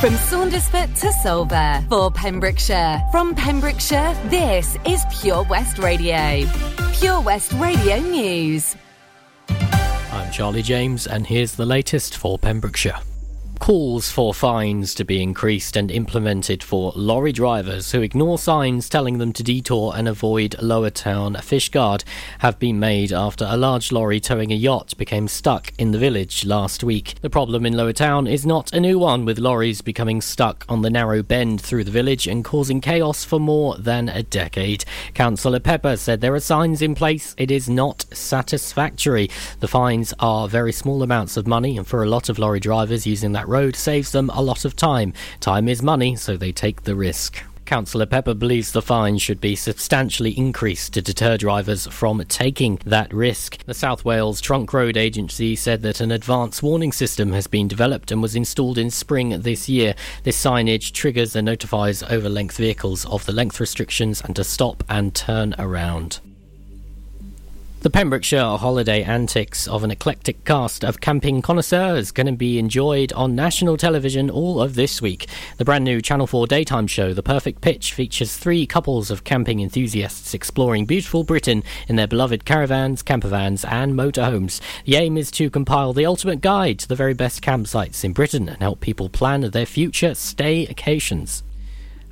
From Saundersfoot to Solva for Pembrokeshire. From Pembrokeshire, this is Pure West Radio. Pure West Radio News. I'm Charlie James, and here's the latest for Pembrokeshire calls for fines to be increased and implemented for lorry drivers who ignore signs telling them to detour and avoid Lower Town Fishguard have been made after a large lorry towing a yacht became stuck in the village last week. The problem in Lower Town is not a new one, with lorries becoming stuck on the narrow bend through the village and causing chaos for more than a decade. Councillor Pepper said there are signs in place. It is not satisfactory. The fines are very small amounts of money, and for a lot of lorry drivers using that road saves them a lot of time. Time is money, so they take the risk. Councillor Pepper believes the fine should be substantially increased to deter drivers from taking that risk. The South Wales Trunk Road Agency said that an advance warning system has been developed and was installed in spring this year. This signage triggers and notifies over length vehicles of the length restrictions and to stop and turn around. The Pembrokeshire holiday antics of an eclectic cast of camping connoisseurs going to be enjoyed on national television all of this week. The brand new Channel 4 daytime show, The Perfect Pitch, features three couples of camping enthusiasts exploring beautiful Britain in their beloved caravans, campervans, and motorhomes. The aim is to compile the ultimate guide to the very best campsites in Britain and help people plan their future staycations.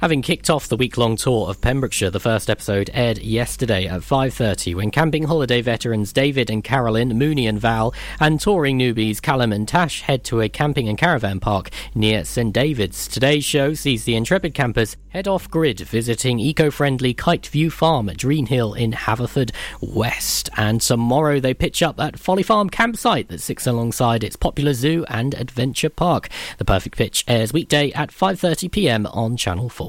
Having kicked off the week-long tour of Pembrokeshire, the first episode aired yesterday at 5.30 when camping holiday veterans David and Carolyn, Mooney and Val, and touring newbies Callum and Tash head to a camping and caravan park near St David's. Today's show sees the intrepid campers head off-grid visiting eco-friendly Kite View Farm at Green Hill in Haverford West. And tomorrow they pitch up at Folly Farm campsite that sits alongside its popular zoo and adventure park. The Perfect Pitch airs weekday at 5.30pm on Channel 4.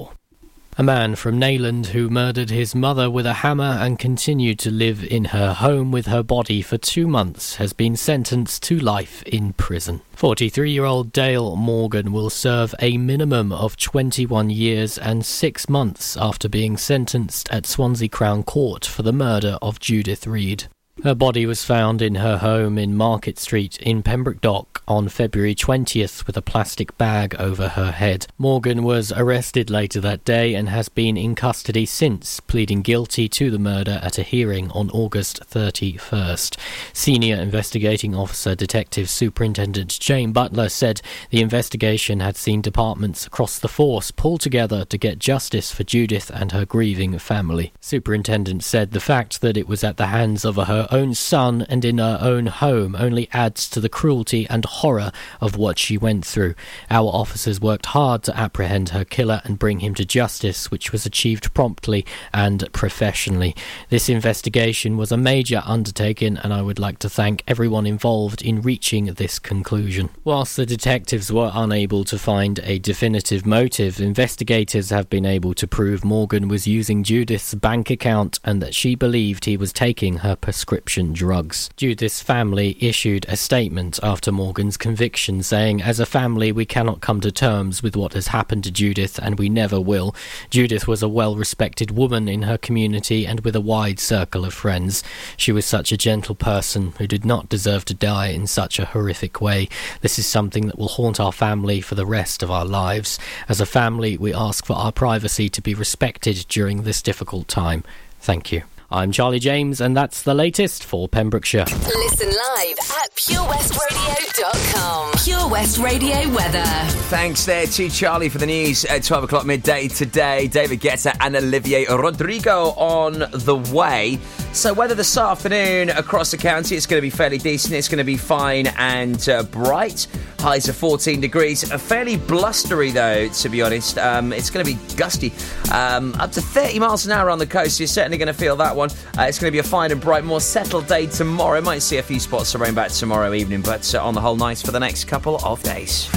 A man from Neyland who murdered his mother with a hammer and continued to live in her home with her body for two months has been sentenced to life in prison. 43 year old Dale Morgan will serve a minimum of 21 years and six months after being sentenced at Swansea Crown Court for the murder of Judith Reed. Her body was found in her home in Market Street in Pembroke Dock on February 20th with a plastic bag over her head. Morgan was arrested later that day and has been in custody since, pleading guilty to the murder at a hearing on August 31st. Senior investigating officer Detective Superintendent Jane Butler said the investigation had seen departments across the force pull together to get justice for Judith and her grieving family. Superintendent said the fact that it was at the hands of her own son and in her own home only adds to the cruelty and horror of what she went through. Our officers worked hard to apprehend her killer and bring him to justice, which was achieved promptly and professionally. This investigation was a major undertaking, and I would like to thank everyone involved in reaching this conclusion. Whilst the detectives were unable to find a definitive motive, investigators have been able to prove Morgan was using Judith's bank account and that she believed he was taking her prescription prescription drugs. Judith's family issued a statement after Morgan's conviction saying, As a family, we cannot come to terms with what has happened to Judith, and we never will. Judith was a well respected woman in her community and with a wide circle of friends. She was such a gentle person who did not deserve to die in such a horrific way. This is something that will haunt our family for the rest of our lives. As a family, we ask for our privacy to be respected during this difficult time. Thank you. I'm Charlie James, and that's the latest for Pembrokeshire. Listen live at purewestradio.com. Pure West Radio weather. Thanks there to Charlie for the news at 12 o'clock midday today. David Guetta and Olivia Rodrigo on the way. So, weather this afternoon across the county, it's going to be fairly decent. It's going to be fine and uh, bright. Highs of 14 degrees. Fairly blustery, though, to be honest. Um, it's going to be gusty. Um, up to 30 miles an hour on the coast. You're certainly going to feel that one. Uh, it's going to be a fine and bright, more settled day tomorrow. Might see a few spots of rain back tomorrow evening, but uh, on the whole, nice for the next couple of days.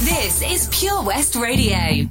This is Pure West Radio.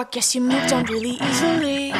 I guess you moved on really easily.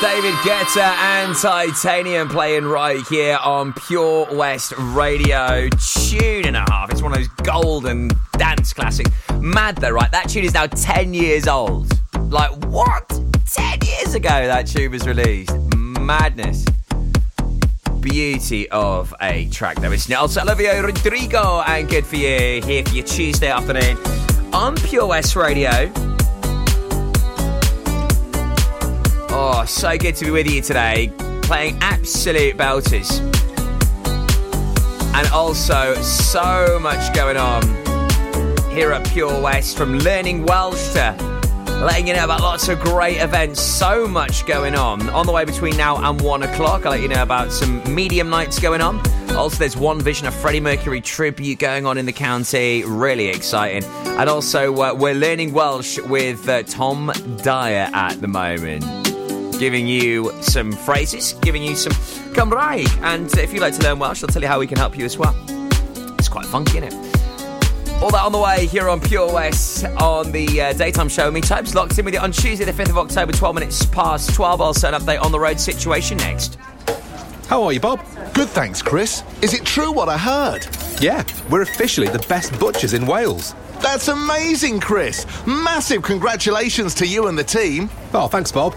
David Guetta and Titanium playing right here on Pure West Radio. Tune and a half. It's one of those golden dance classics. Mad though, right? That tune is now 10 years old. Like, what? 10 years ago that tune was released. Madness. Beauty of a track though, isn't it? Also, Olivia Rodrigo and Good For You here for your Tuesday afternoon on Pure West Radio. Oh, so good to be with you today, playing absolute belters. And also, so much going on here at Pure West from learning Welsh to letting you know about lots of great events. So much going on. On the way between now and one o'clock, I'll let you know about some medium nights going on. Also, there's One Vision, a Freddie Mercury tribute going on in the county. Really exciting. And also, uh, we're learning Welsh with uh, Tom Dyer at the moment giving you some phrases, giving you some Cymraeg. And if you'd like to learn Welsh, I'll tell you how we can help you as well. It's quite funky, isn't it? All that on the way here on Pure West on the uh, daytime show. Me types locked in with you on Tuesday, the 5th of October, 12 minutes past 12. I'll set an update on the road situation next. How are you, Bob? Good, thanks, Chris. Is it true what I heard? Yeah, we're officially the best butchers in Wales. That's amazing, Chris. Massive congratulations to you and the team. Oh, thanks, Bob.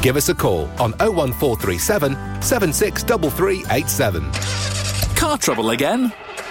Give us a call on 01437 763387. Car trouble again?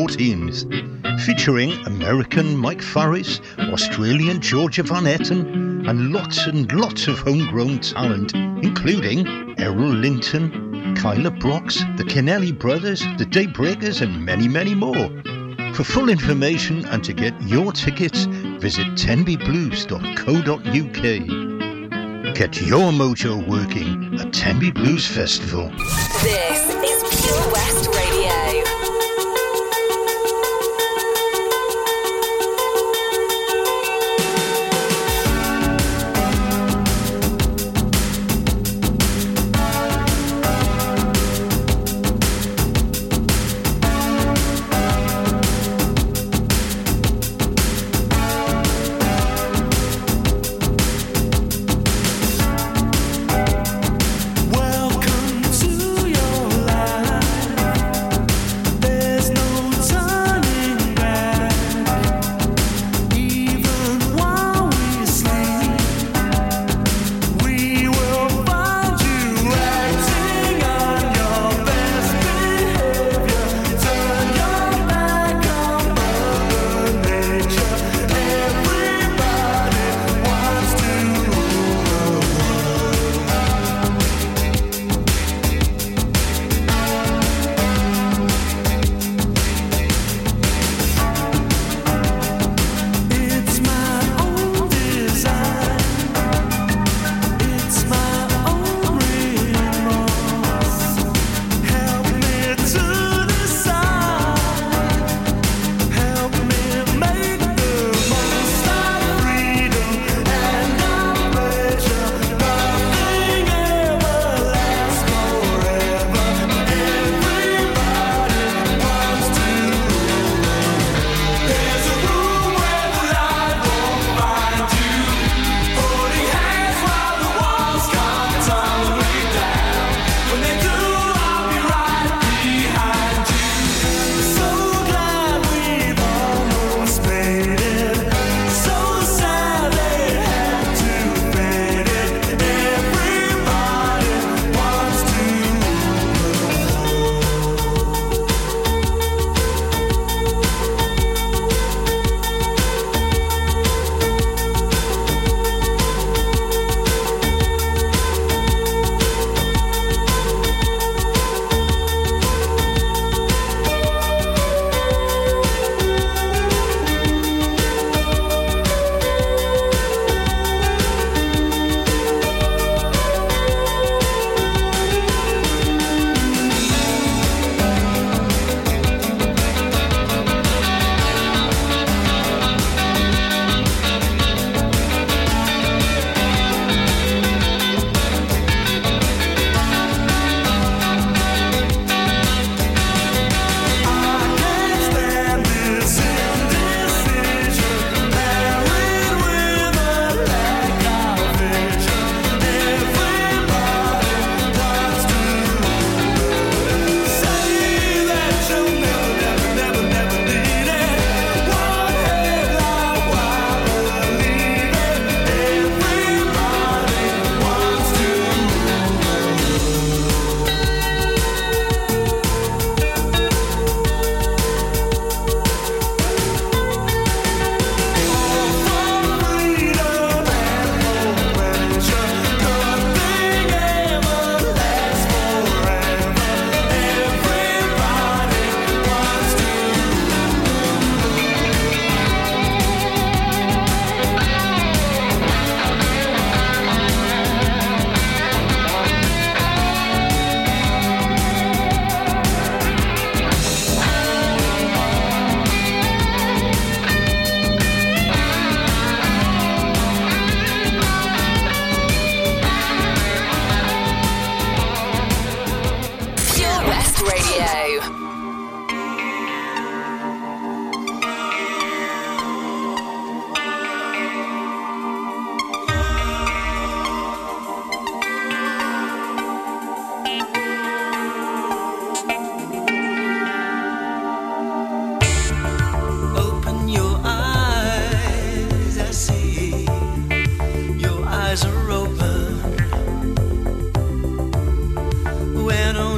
14th, featuring American Mike Farris, Australian Georgia Van Etten, and lots and lots of homegrown talent, including Errol Linton, Kyla Brox, the Kennelly Brothers, the Daybreakers, and many, many more. For full information and to get your tickets, visit tenbyblues.co.uk. Get your mojo working at Tenby Blues Festival. This is Pure West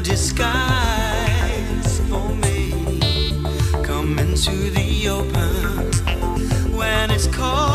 disguise for me. Come into the open when it's cold.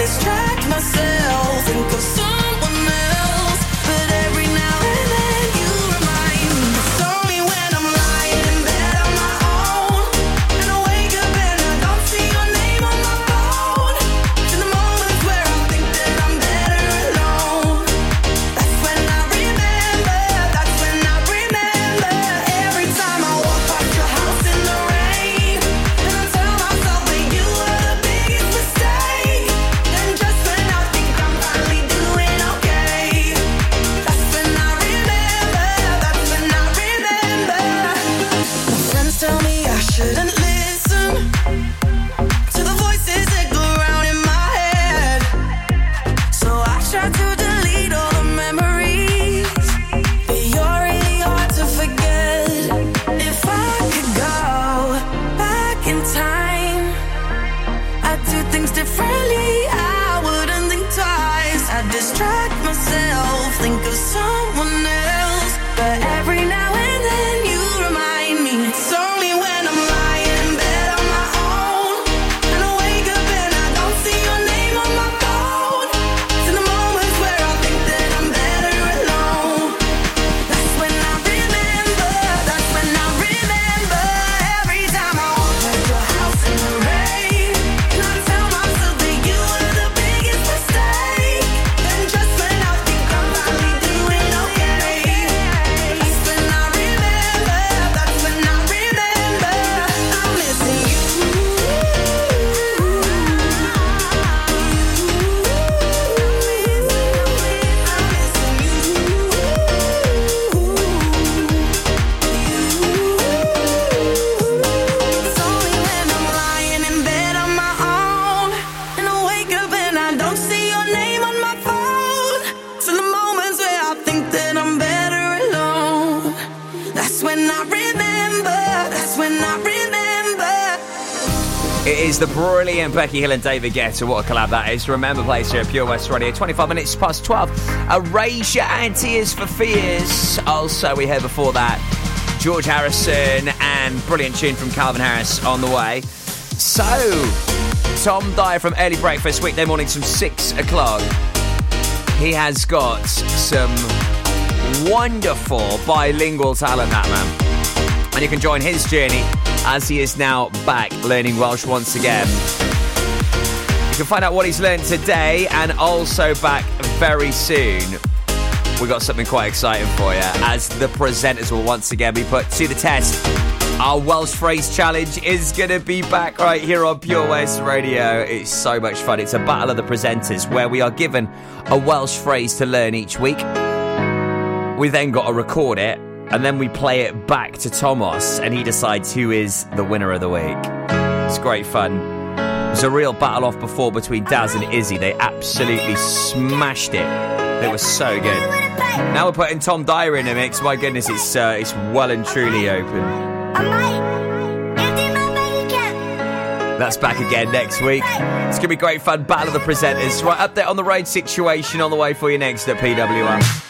distract myself and go somewhere. The brilliant Becky Hill and David Guetta. What a collab that is. Remember, place here at Pure West Radio, 25 minutes past 12. Erasure and Tears for Fears. Also, we heard before that George Harrison and brilliant tune from Calvin Harris on the way. So, Tom Dyer from Early Breakfast, weekday mornings from 6 o'clock. He has got some wonderful bilingual talent, that man. And you can join his journey as he is now back learning Welsh once again. You can find out what he's learned today and also back very soon. We got something quite exciting for you as the presenters will once again be put to the test. Our Welsh phrase challenge is going to be back right here on Pure West Radio. It's so much fun. It's a battle of the presenters where we are given a Welsh phrase to learn each week. We then got to record it and then we play it back to Thomas and he decides who is the winner of the week. It's great fun. It was a real battle off before between Daz and Izzy. They absolutely smashed it. They were so good. Now we're putting Tom Dyer in the mix. My goodness, it's uh, it's well and truly open. That's back again next week. It's going to be great fun. Battle of the presenters. Right, update on the road situation on the way for you next at PWR.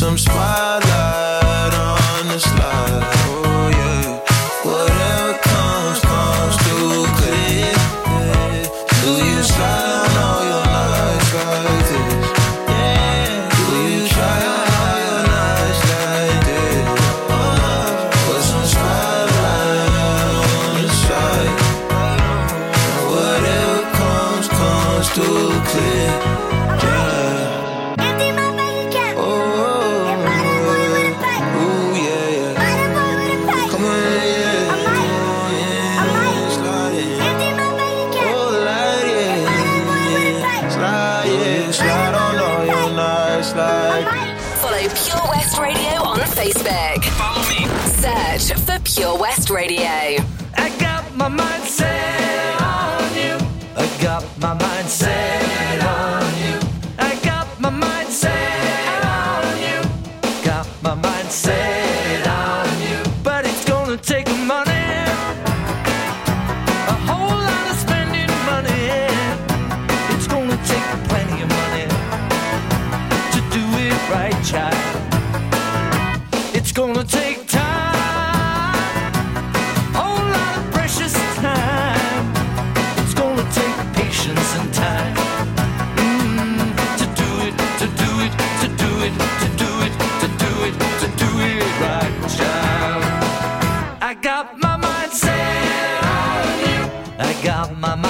Some spotlight got my mind.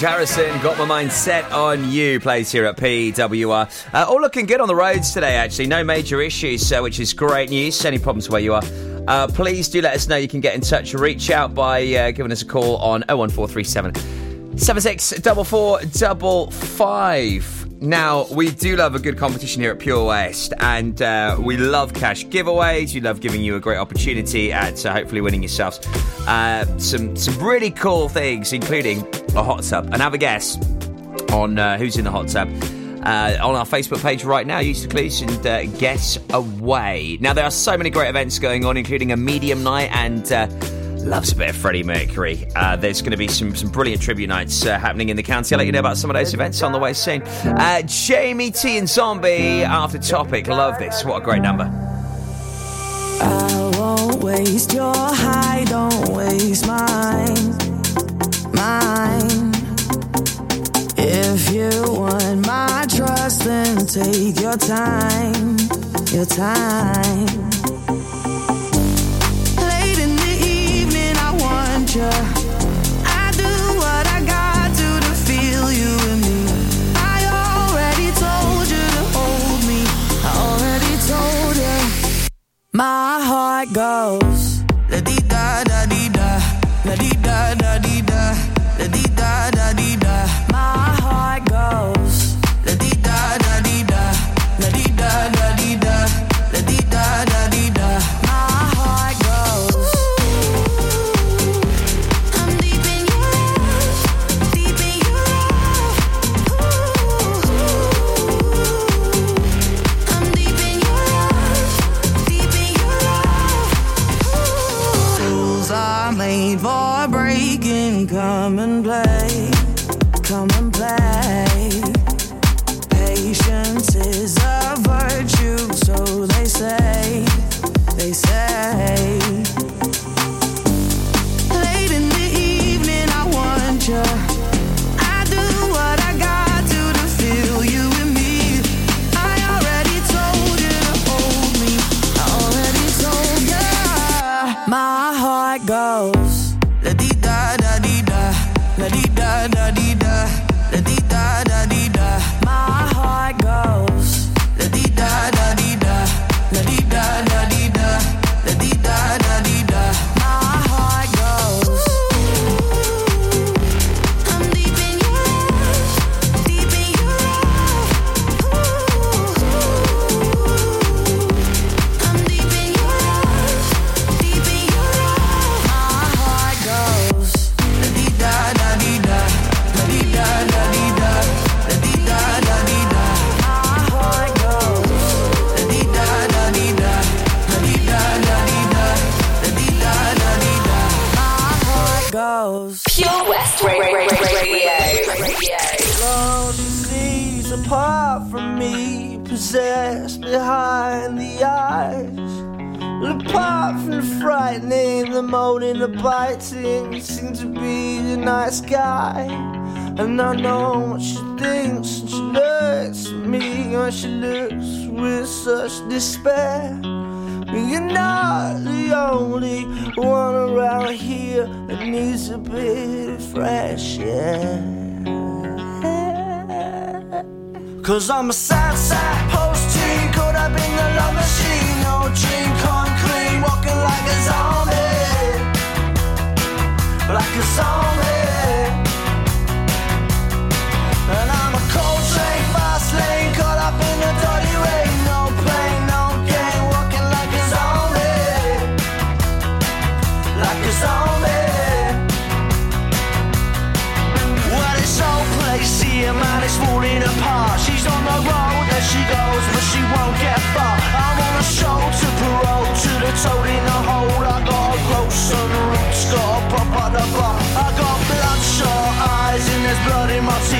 George Harrison got my mind set on you. Plays here at PWR. Uh, all looking good on the roads today. Actually, no major issues, uh, which is great news. Any problems where you are? Uh, please do let us know. You can get in touch. Reach out by uh, giving us a call on 01437 764455. Now, we do love a good competition here at Pure West, and uh, we love cash giveaways. We love giving you a great opportunity at uh, hopefully winning yourselves uh, some some really cool things, including a hot tub. And have a guess on uh, who's in the hot tub. Uh, on our Facebook page right now, use the clues and uh, guess away. Now, there are so many great events going on, including a medium night and uh, loves a bit of Freddie Mercury. Uh, there's going to be some, some brilliant tribute nights uh, happening in the county. I'll let you know about some of those events on the way soon. Uh, Jamie T and Zombie after topic. Love this. What a great number. I won't waste your high, don't waste mine, If you want my trust, then take your time, your time. Late in the evening, I want you. I do what And I know what she thinks and she looks at me and she looks with such despair. You're not the only one around here that needs a bit of fresh air. Cause I'm a my team.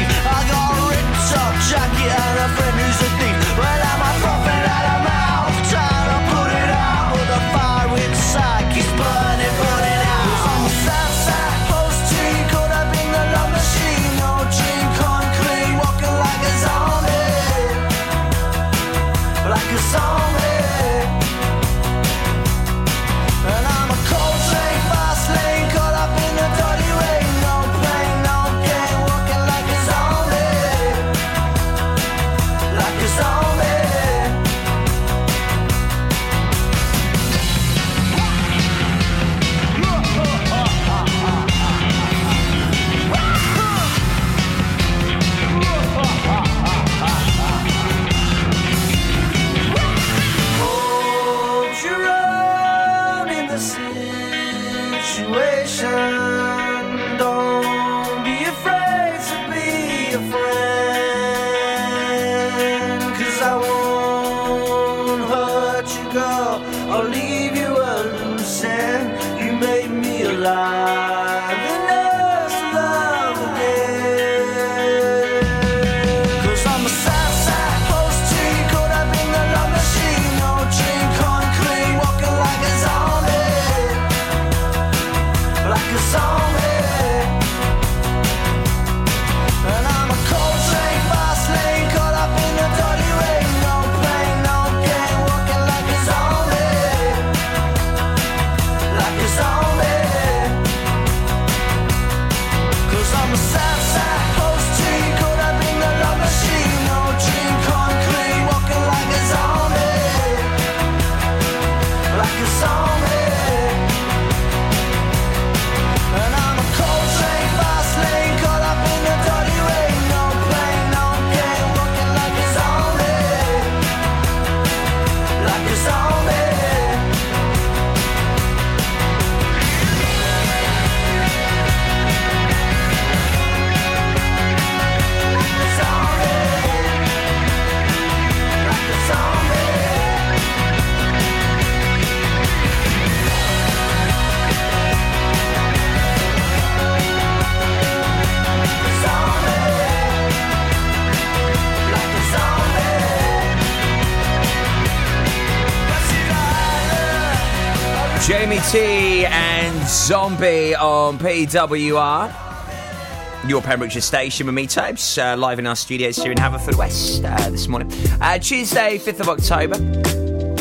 Zombie on PWR. Your Pembrokeshire station with me, Tobes, uh, live in our studios here in Haverfordwest uh, this morning. Uh, Tuesday, 5th of October.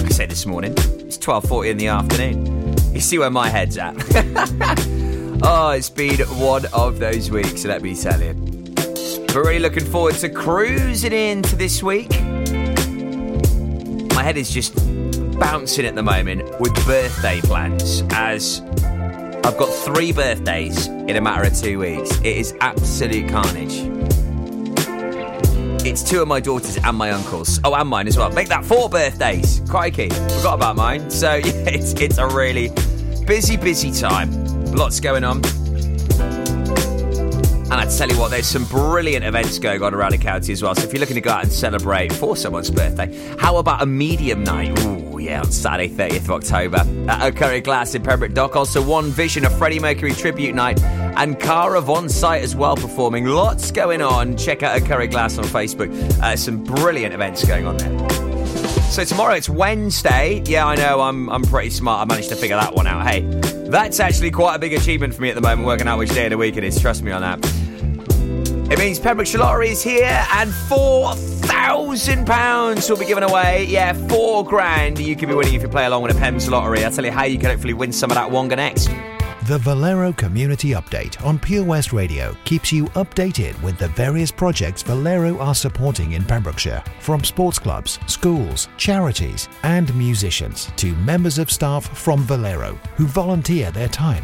I say this morning, it's 12.40 in the afternoon. You see where my head's at. oh, it's been one of those weeks, let me tell you. But really looking forward to cruising into this week. My head is just bouncing at the moment with birthday plans as three birthdays in a matter of two weeks. It is absolute carnage. It's two of my daughters and my uncles. Oh, and mine as well. Make that four birthdays. Crikey. Forgot about mine. So, yeah, it's, it's a really busy, busy time. Lots going on. And I tell you what, there's some brilliant events going on around the county as well. So if you're looking to go out and celebrate for someone's birthday, how about a medium night? Ooh, yeah, on Saturday, 30th of October at O'Curry Glass in Pembroke Dock. Also, One Vision, a Freddie Mercury tribute night, and Cara on site as well performing. Lots going on. Check out O'Curry Glass on Facebook. Uh, some brilliant events going on there. So tomorrow it's Wednesday. Yeah, I know. I'm I'm pretty smart. I managed to figure that one out. Hey, that's actually quite a big achievement for me at the moment, working out which day of the week it is. Trust me on that. It means Pembrokeshire Lottery is here, and four thousand pounds will be given away. Yeah, four grand you could be winning if you play along with a Pems Lottery. I'll tell you how you can hopefully win some of that Wonga next. The Valero Community Update on Pure West Radio keeps you updated with the various projects Valero are supporting in Pembrokeshire, from sports clubs, schools, charities, and musicians to members of staff from Valero who volunteer their time.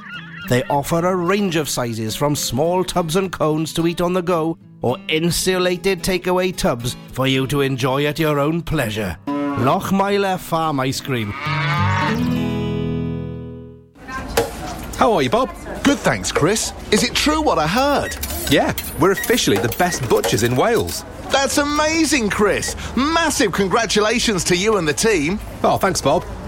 They offer a range of sizes from small tubs and cones to eat on the go or insulated takeaway tubs for you to enjoy at your own pleasure. Lochmeyler Farm Ice Cream. How are you, Bob? Good, thanks, Chris. Is it true what I heard? Yeah, we're officially the best butchers in Wales. That's amazing, Chris. Massive congratulations to you and the team. Oh, thanks, Bob.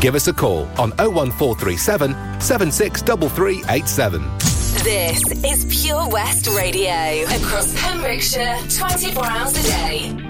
Give us a call on 01437 763387. This is Pure West Radio across Pembrokeshire 24 hours a day.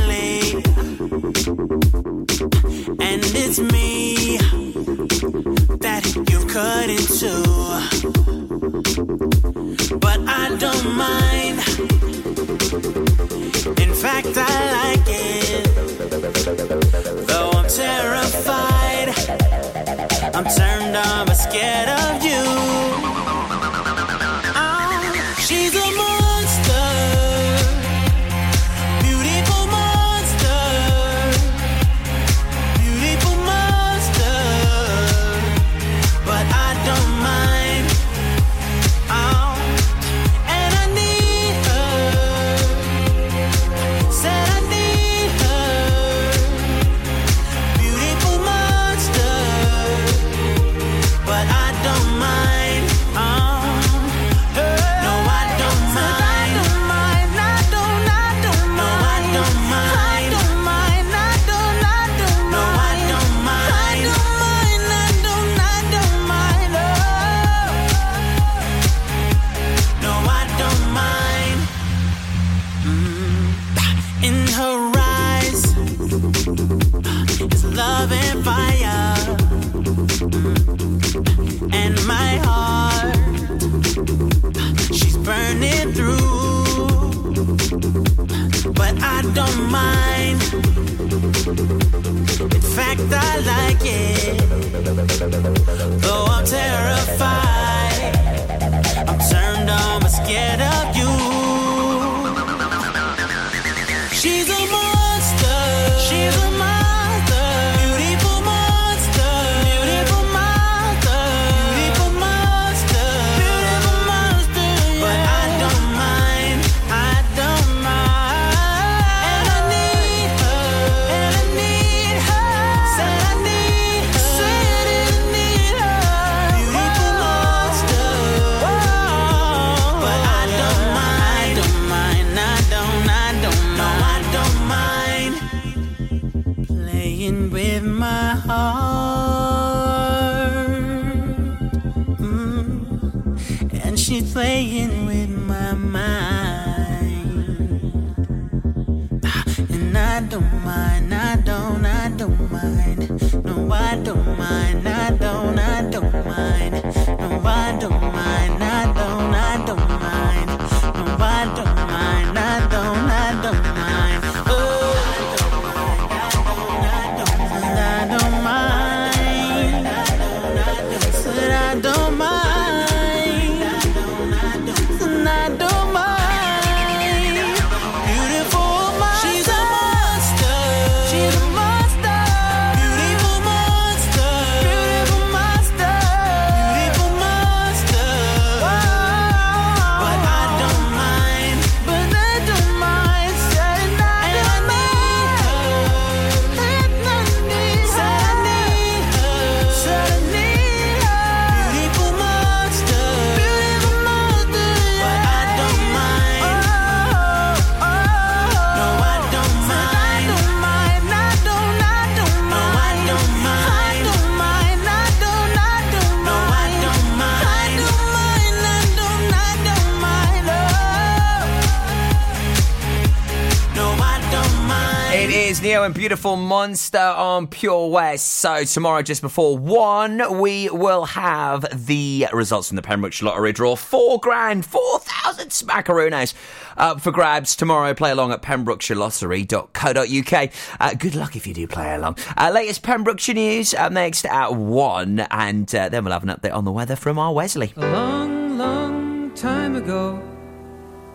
beautiful monster on Pure West. So, tomorrow, just before one, we will have the results from the Pembrokeshire Lottery draw. Four grand, 4,000 smackaroonies up for grabs tomorrow. Play along at pembrokeshirelottery.co.uk. Uh, good luck if you do play along. Uh, latest Pembrokeshire news um, next at one, and uh, then we'll have an update on the weather from our Wesley. A long, long time ago.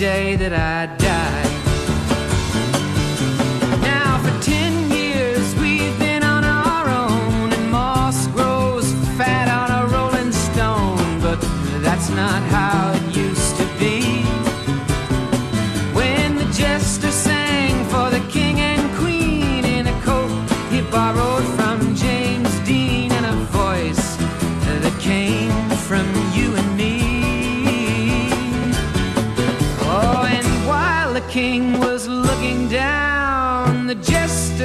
day that I die.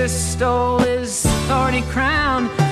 crystal his thorny crown.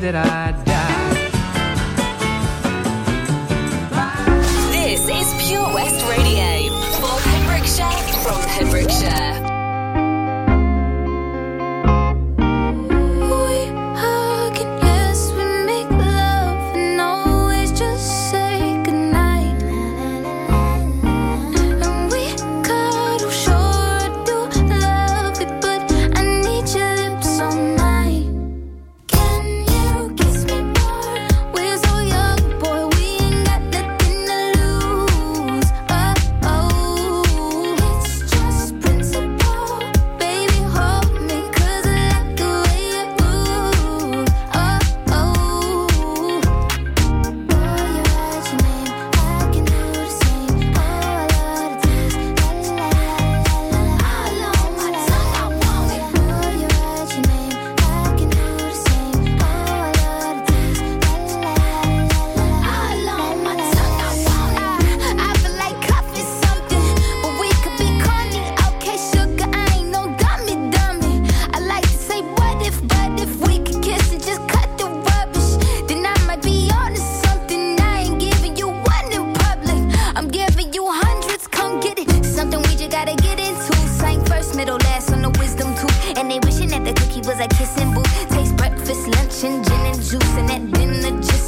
that I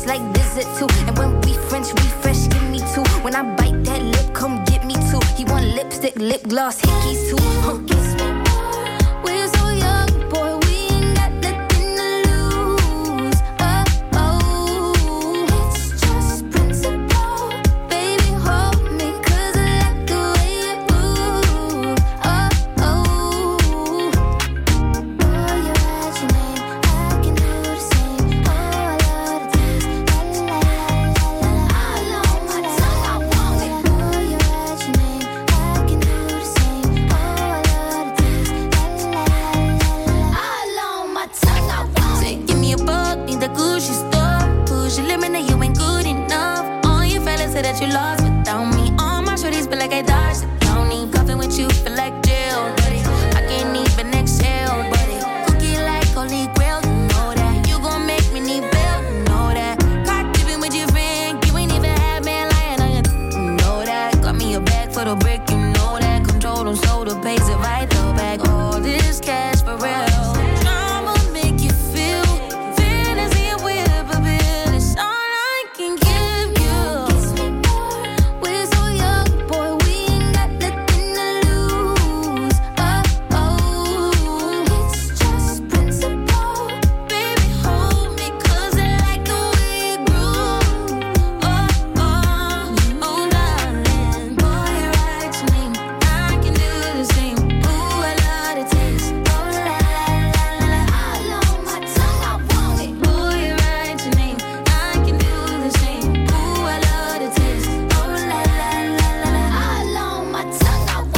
like visit too. And when we French refresh, give me two. When I bite that lip, come get me two. He want lipstick, lip gloss, hickeys too. Huh,